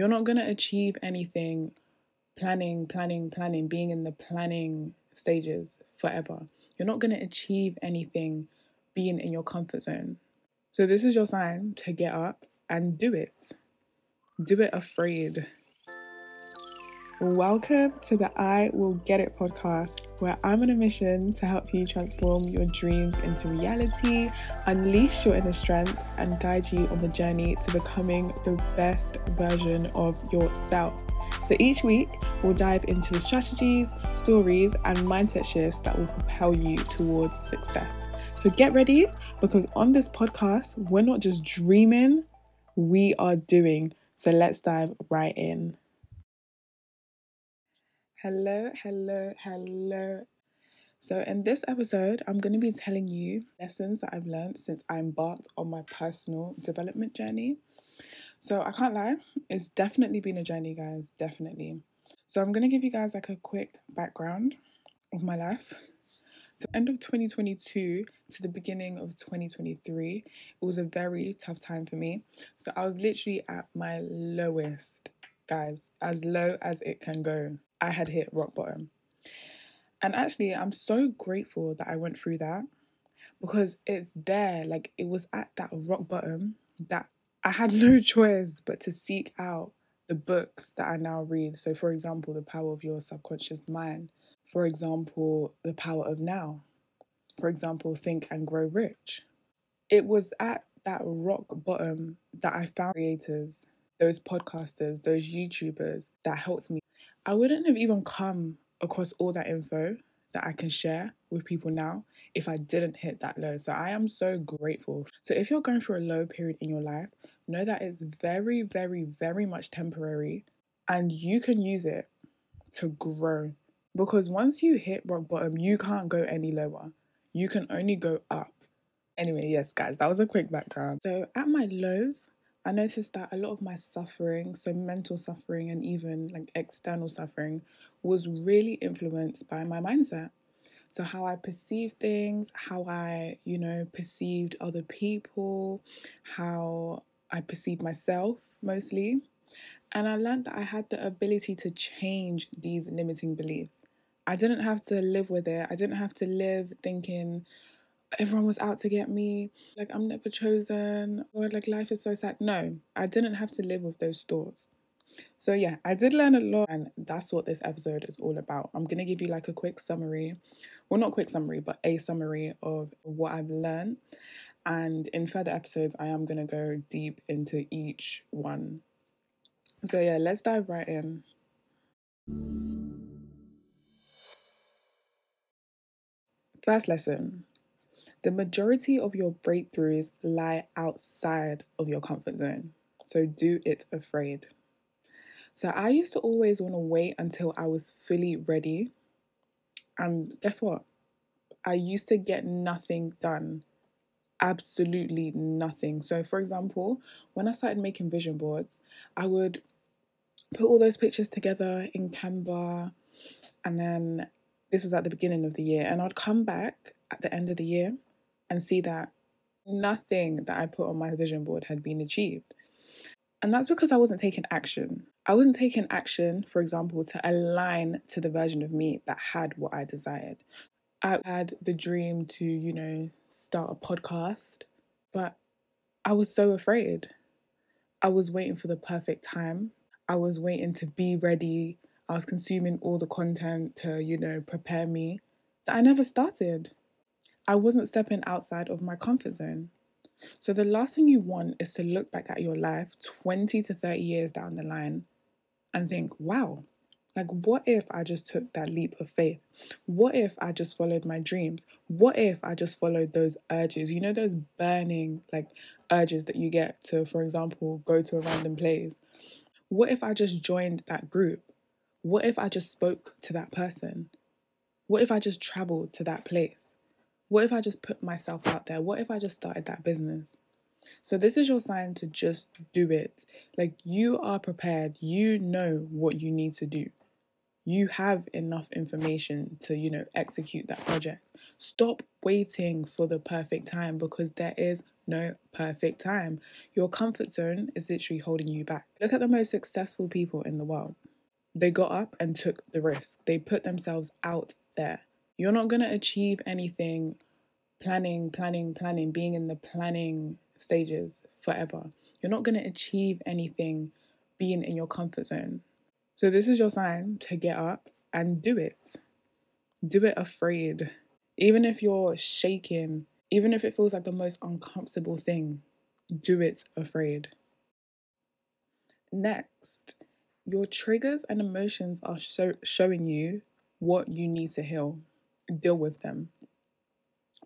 You're not going to achieve anything planning, planning, planning, being in the planning stages forever. You're not going to achieve anything being in your comfort zone. So, this is your sign to get up and do it. Do it afraid. Welcome to the I Will Get It podcast, where I'm on a mission to help you transform your dreams into reality, unleash your inner strength, and guide you on the journey to becoming the best version of yourself. So each week, we'll dive into the strategies, stories, and mindset shifts that will propel you towards success. So get ready because on this podcast, we're not just dreaming, we are doing. So let's dive right in. Hello, hello, hello. So, in this episode, I'm going to be telling you lessons that I've learned since I embarked on my personal development journey. So, I can't lie, it's definitely been a journey, guys, definitely. So, I'm going to give you guys like a quick background of my life. So, end of 2022 to the beginning of 2023, it was a very tough time for me. So, I was literally at my lowest, guys, as low as it can go. I had hit rock bottom. And actually, I'm so grateful that I went through that because it's there. Like, it was at that rock bottom that I had no choice but to seek out the books that I now read. So, for example, The Power of Your Subconscious Mind. For example, The Power of Now. For example, Think and Grow Rich. It was at that rock bottom that I found creators, those podcasters, those YouTubers that helped me I wouldn't have even come across all that info that I can share with people now if I didn't hit that low. So I am so grateful. So if you're going through a low period in your life, know that it's very, very, very much temporary and you can use it to grow. Because once you hit rock bottom, you can't go any lower. You can only go up. Anyway, yes, guys, that was a quick background. So at my lows, I noticed that a lot of my suffering, so mental suffering and even like external suffering, was really influenced by my mindset. So, how I perceived things, how I, you know, perceived other people, how I perceived myself mostly. And I learned that I had the ability to change these limiting beliefs. I didn't have to live with it. I didn't have to live thinking, everyone was out to get me, like I'm never chosen, or like life is so sad. No, I didn't have to live with those thoughts. So yeah, I did learn a lot, and that's what this episode is all about. I'm gonna give you like a quick summary, well, not quick summary, but a summary of what I've learned. And in further episodes, I am gonna go deep into each one. So yeah, let's dive right in. First lesson the majority of your breakthroughs lie outside of your comfort zone. So do it afraid. So I used to always want to wait until I was fully ready. And guess what? I used to get nothing done. Absolutely nothing. So, for example, when I started making vision boards, I would put all those pictures together in Canva. And then this was at the beginning of the year. And I'd come back at the end of the year and see that nothing that I put on my vision board had been achieved. And that's because I wasn't taking action. I wasn't taking action, for example, to align to the version of me that had what I desired. I had the dream to, you know, start a podcast, but I was so afraid. I was waiting for the perfect time. I was waiting to be ready. I was consuming all the content to, you know, prepare me that I never started. I wasn't stepping outside of my comfort zone. So, the last thing you want is to look back at your life 20 to 30 years down the line and think, wow, like, what if I just took that leap of faith? What if I just followed my dreams? What if I just followed those urges? You know, those burning, like, urges that you get to, for example, go to a random place. What if I just joined that group? What if I just spoke to that person? What if I just traveled to that place? What if I just put myself out there? What if I just started that business? So, this is your sign to just do it. Like, you are prepared, you know what you need to do. You have enough information to, you know, execute that project. Stop waiting for the perfect time because there is no perfect time. Your comfort zone is literally holding you back. Look at the most successful people in the world. They got up and took the risk, they put themselves out there. You're not going to achieve anything planning, planning, planning, being in the planning stages forever. You're not going to achieve anything being in your comfort zone. So, this is your sign to get up and do it. Do it afraid. Even if you're shaking, even if it feels like the most uncomfortable thing, do it afraid. Next, your triggers and emotions are so showing you what you need to heal. Deal with them.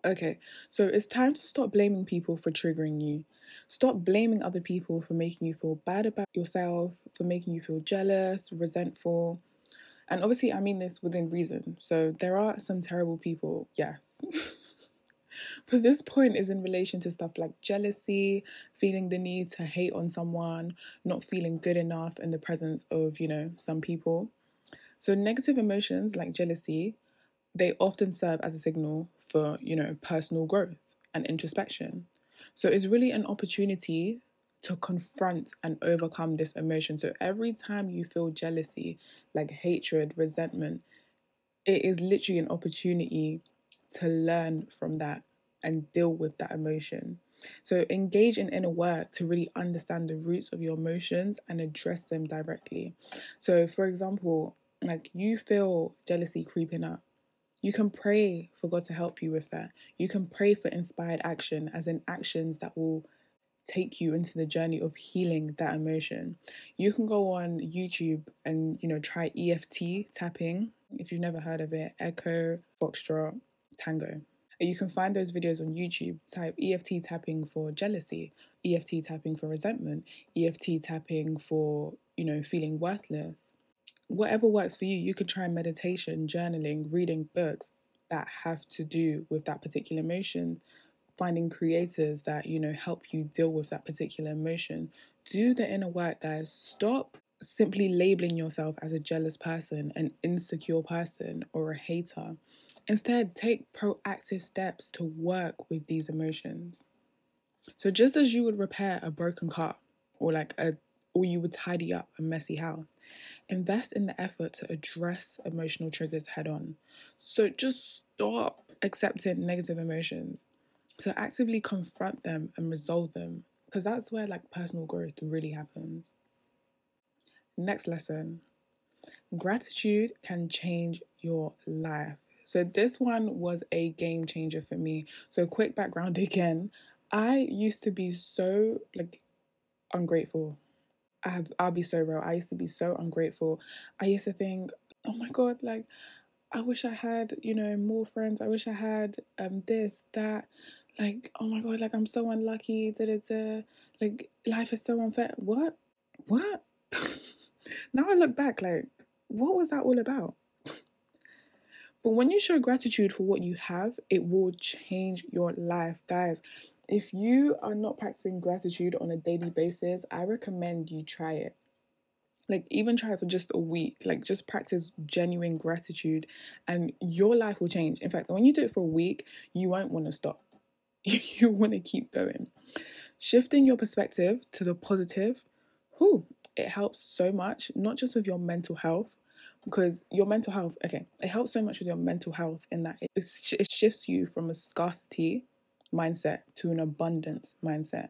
Okay, so it's time to stop blaming people for triggering you. Stop blaming other people for making you feel bad about yourself, for making you feel jealous, resentful. And obviously, I mean this within reason. So there are some terrible people, yes. but this point is in relation to stuff like jealousy, feeling the need to hate on someone, not feeling good enough in the presence of, you know, some people. So negative emotions like jealousy, they often serve as a signal for, you know, personal growth and introspection. So it's really an opportunity to confront and overcome this emotion. So every time you feel jealousy, like hatred, resentment, it is literally an opportunity to learn from that and deal with that emotion. So engage in inner work to really understand the roots of your emotions and address them directly. So for example, like you feel jealousy creeping up you can pray for God to help you with that. You can pray for inspired action, as in actions that will take you into the journey of healing that emotion. You can go on YouTube and you know try EFT tapping if you've never heard of it, Echo, Foxtrot, Tango. You can find those videos on YouTube. Type EFT tapping for jealousy, EFT tapping for resentment, EFT tapping for, you know, feeling worthless whatever works for you, you can try meditation, journaling, reading books that have to do with that particular emotion, finding creators that, you know, help you deal with that particular emotion. Do the inner work, guys. Stop simply labeling yourself as a jealous person, an insecure person, or a hater. Instead, take proactive steps to work with these emotions. So, just as you would repair a broken car or like a or you would tidy up a messy house. Invest in the effort to address emotional triggers head on. So just stop accepting negative emotions. So actively confront them and resolve them because that's where like personal growth really happens. Next lesson gratitude can change your life. So, this one was a game changer for me. So, quick background again I used to be so like ungrateful I have, I'll be so real. I used to be so ungrateful. I used to think, oh my God, like, I wish I had, you know, more friends. I wish I had um this, that. Like, oh my God, like, I'm so unlucky. Da, da, da. Like, life is so unfair. What? What? now I look back, like, what was that all about? But when you show gratitude for what you have, it will change your life, guys if you are not practicing gratitude on a daily basis, I recommend you try it. Like, even try it for just a week. Like, just practice genuine gratitude, and your life will change. In fact, when you do it for a week, you won't want to stop. you want to keep going. Shifting your perspective to the positive, whew, it helps so much, not just with your mental health, because your mental health, okay, it helps so much with your mental health in that it, it shifts you from a scarcity mindset to an abundance mindset.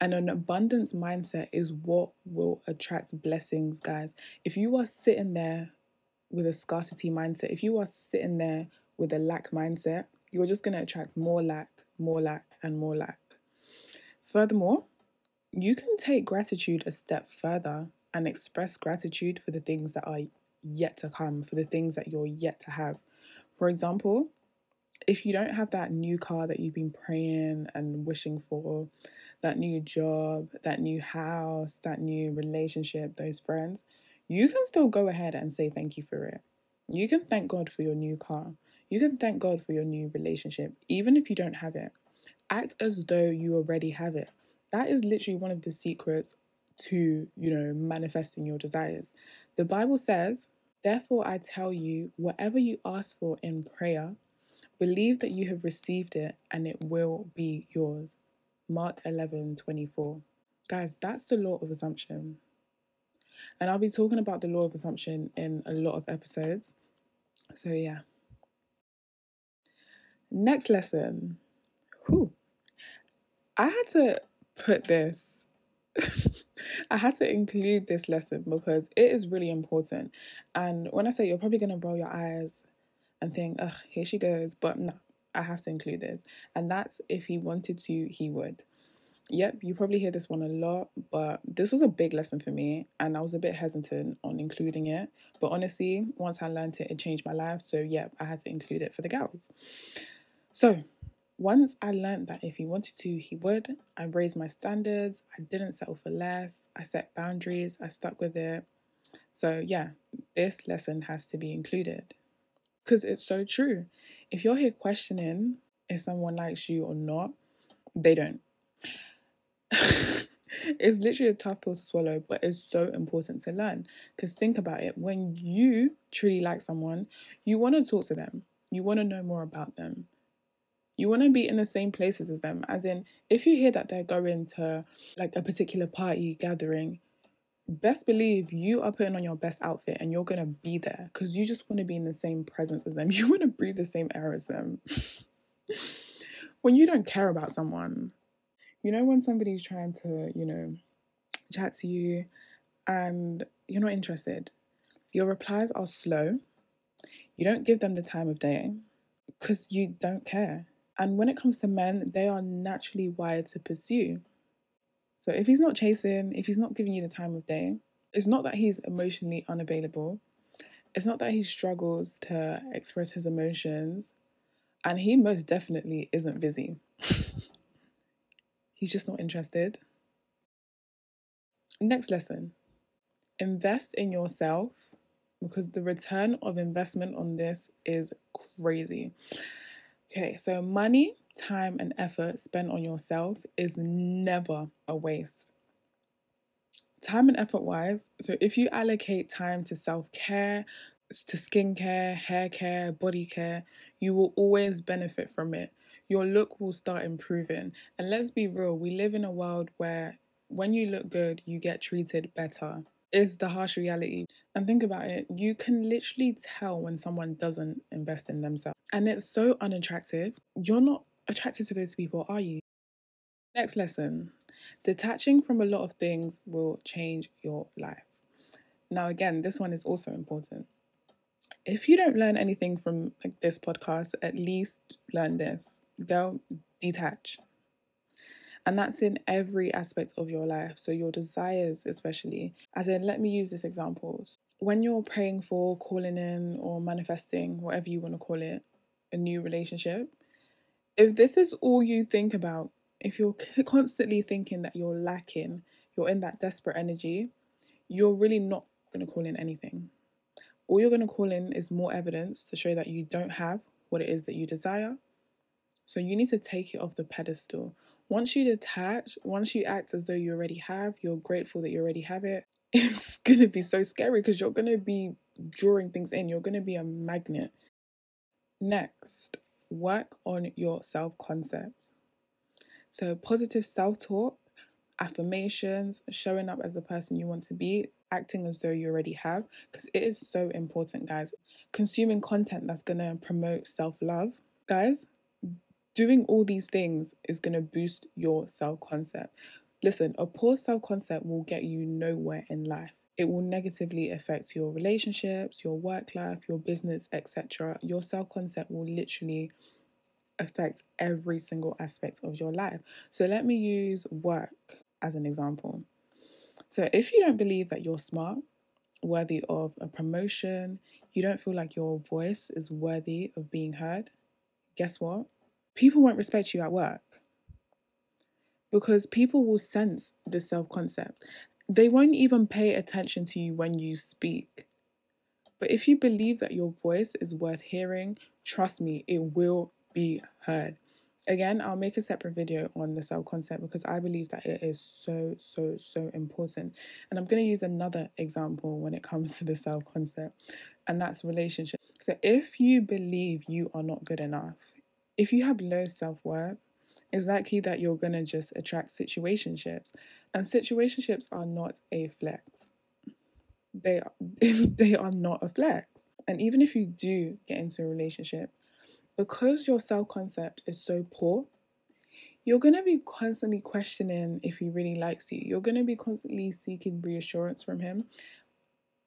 And an abundance mindset is what will attract blessings, guys. If you are sitting there with a scarcity mindset, if you are sitting there with a lack mindset, you're just going to attract more lack, more lack, and more lack. Furthermore, you can take gratitude a step further and express gratitude for the things that are yet to come, for the things that you're yet to have. For example, if you don't have that new car that you've been praying and wishing for, that new job, that new house, that new relationship, those friends, you can still go ahead and say thank you for it. You can thank God for your new car. You can thank God for your new relationship, even if you don't have it. Act as though you already have it. That is literally one of the secrets to, you know, manifesting your desires. The Bible says Therefore, I tell you, whatever you ask for in prayer, believe that you have received it and it will be yours. Mark 11 24. Guys, that's the law of assumption. And I'll be talking about the law of assumption in a lot of episodes. So, yeah. Next lesson. Whew. I had to put this, I had to include this lesson because it is really important. And when I say you're probably going to roll your eyes and think, ugh, here she goes. But no, I have to include this. And that's if he wanted to, he would. Yep, you probably hear this one a lot, but this was a big lesson for me, and I was a bit hesitant on including it. But honestly, once I learned it, it changed my life. So, yep, I had to include it for the girls. So, once I learned that if he wanted to, he would, I raised my standards. I didn't settle for less. I set boundaries. I stuck with it. So, yeah, this lesson has to be included because it's so true. If you're here questioning if someone likes you or not, they don't. it's literally a tough pill to swallow, but it's so important to learn. Because think about it when you truly like someone, you want to talk to them, you want to know more about them. You want to be in the same places as them. As in, if you hear that they're going to like a particular party gathering, best believe you are putting on your best outfit and you're going to be there because you just want to be in the same presence as them. You want to breathe the same air as them. when you don't care about someone, you know, when somebody's trying to, you know, chat to you and you're not interested, your replies are slow, you don't give them the time of day because you don't care. And when it comes to men, they are naturally wired to pursue. So if he's not chasing, if he's not giving you the time of day, it's not that he's emotionally unavailable. It's not that he struggles to express his emotions. And he most definitely isn't busy. He's just not interested. Next lesson invest in yourself because the return of investment on this is crazy. Okay, so money, time, and effort spent on yourself is never a waste. Time and effort wise, so if you allocate time to self care, to skincare, hair care, body care, you will always benefit from it your look will start improving. And let's be real, we live in a world where when you look good, you get treated better. Is the harsh reality. And think about it, you can literally tell when someone doesn't invest in themselves. And it's so unattractive. You're not attracted to those people, are you? Next lesson detaching from a lot of things will change your life. Now, again, this one is also important. If you don't learn anything from like, this podcast, at least learn this Go detach. And that's in every aspect of your life. So, your desires, especially. As in, let me use this example. When you're praying for, calling in, or manifesting, whatever you want to call it, a new relationship, if this is all you think about, if you're constantly thinking that you're lacking, you're in that desperate energy, you're really not going to call in anything. All you're going to call in is more evidence to show that you don't have what it is that you desire so you need to take it off the pedestal. Once you detach, once you act as though you already have, you're grateful that you already have it, it's going to be so scary because you're going to be drawing things in. You're going to be a magnet. Next, work on your self concept. So, positive self talk, affirmations, showing up as the person you want to be, acting as though you already have, because it is so important, guys. Consuming content that's going to promote self love. Guys, doing all these things is going to boost your self concept. Listen, a poor self concept will get you nowhere in life. It will negatively affect your relationships, your work life, your business, etc. Your self concept will literally affect every single aspect of your life. So, let me use work as an example. So, if you don't believe that you're smart, worthy of a promotion, you don't feel like your voice is worthy of being heard, guess what? people won't respect you at work because people will sense the self concept. They won't even pay attention to you when you speak. But if you believe that your voice is worth hearing, trust me, it will be heard. Again, I'll make a separate video on the self concept because I believe that it is so, so, so important. And I'm going to use another example when it comes to the self concept, and that's relationship. So, if you believe you are not good enough, if you have low self worth, it's likely that you're going to just attract situationships. And situationships are not a flex. They are, they are not a flex. And even if you do get into a relationship, because your self concept is so poor, you're going to be constantly questioning if he really likes you. You're going to be constantly seeking reassurance from him.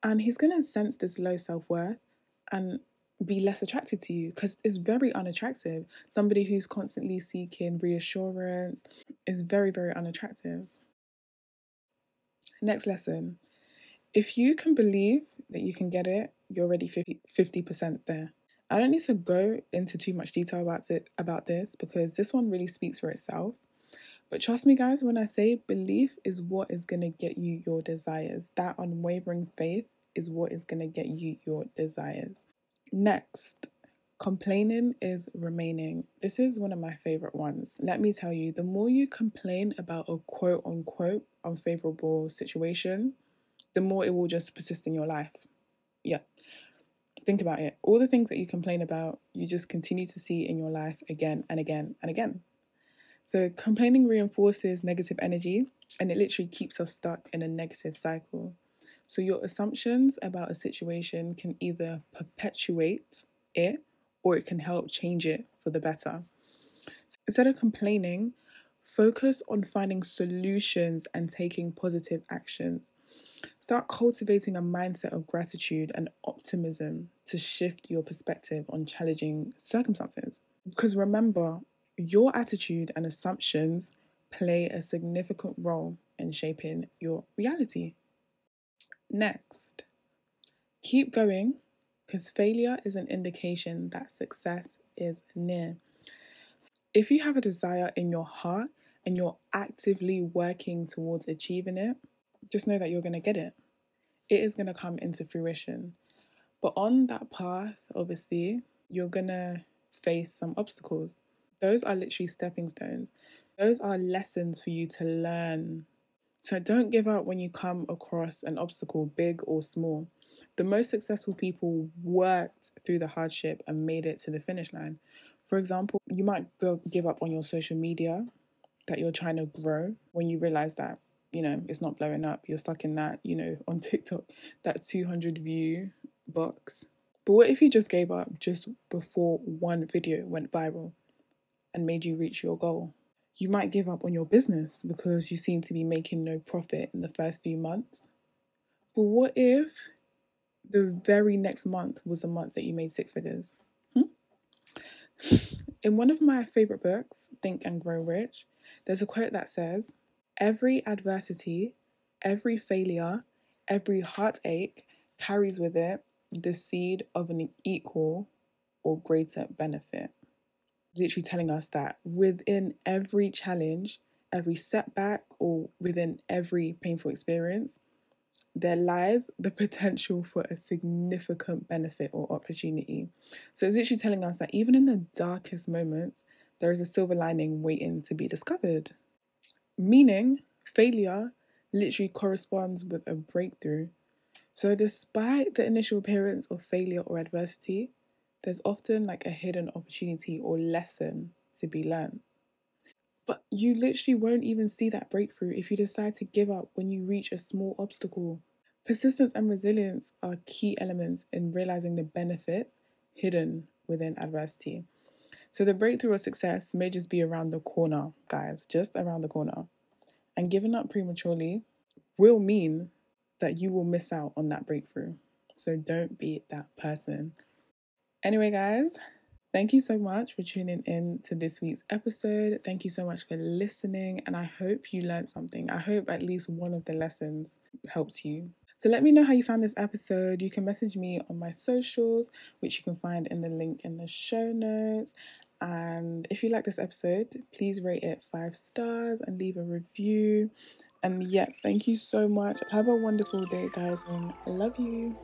And he's going to sense this low self worth and be less attracted to you because it's very unattractive. Somebody who's constantly seeking reassurance is very, very unattractive. Next lesson if you can believe that you can get it, you're already 50, percent there. I don't need to go into too much detail about it about this because this one really speaks for itself. But trust me guys, when I say belief is what is going to get you your desires. That unwavering faith is what is going to get you your desires. Next, complaining is remaining. This is one of my favorite ones. Let me tell you, the more you complain about a quote unquote unfavorable situation, the more it will just persist in your life. Yeah. Think about it. All the things that you complain about, you just continue to see in your life again and again and again. So, complaining reinforces negative energy and it literally keeps us stuck in a negative cycle. So, your assumptions about a situation can either perpetuate it or it can help change it for the better. So instead of complaining, focus on finding solutions and taking positive actions. Start cultivating a mindset of gratitude and optimism to shift your perspective on challenging circumstances. Because remember, your attitude and assumptions play a significant role in shaping your reality. Next, keep going because failure is an indication that success is near. If you have a desire in your heart and you're actively working towards achieving it, just know that you're going to get it. It is going to come into fruition. But on that path, obviously, you're going to face some obstacles. Those are literally stepping stones. Those are lessons for you to learn. So don't give up when you come across an obstacle, big or small. The most successful people worked through the hardship and made it to the finish line. For example, you might go give up on your social media that you're trying to grow when you realize that you know, it's not blowing up. You're stuck in that, you know, on TikTok, that 200 view box. But what if you just gave up just before one video went viral and made you reach your goal? You might give up on your business because you seem to be making no profit in the first few months. But what if the very next month was a month that you made six figures? Hmm? In one of my favorite books, Think and Grow Rich, there's a quote that says, Every adversity, every failure, every heartache carries with it the seed of an equal or greater benefit. Literally telling us that within every challenge, every setback, or within every painful experience, there lies the potential for a significant benefit or opportunity. So it's literally telling us that even in the darkest moments, there is a silver lining waiting to be discovered. Meaning, failure literally corresponds with a breakthrough. So, despite the initial appearance of failure or adversity, there's often like a hidden opportunity or lesson to be learned. But you literally won't even see that breakthrough if you decide to give up when you reach a small obstacle. Persistence and resilience are key elements in realizing the benefits hidden within adversity. So the breakthrough or success may just be around the corner, guys, just around the corner. And giving up prematurely will mean that you will miss out on that breakthrough. So don't be that person. Anyway, guys, thank you so much for tuning in to this week's episode. Thank you so much for listening, and I hope you learned something. I hope at least one of the lessons helped you. So let me know how you found this episode. You can message me on my socials, which you can find in the link in the show notes. And if you like this episode, please rate it five stars and leave a review. And yeah, thank you so much. Have a wonderful day, guys, and I love you.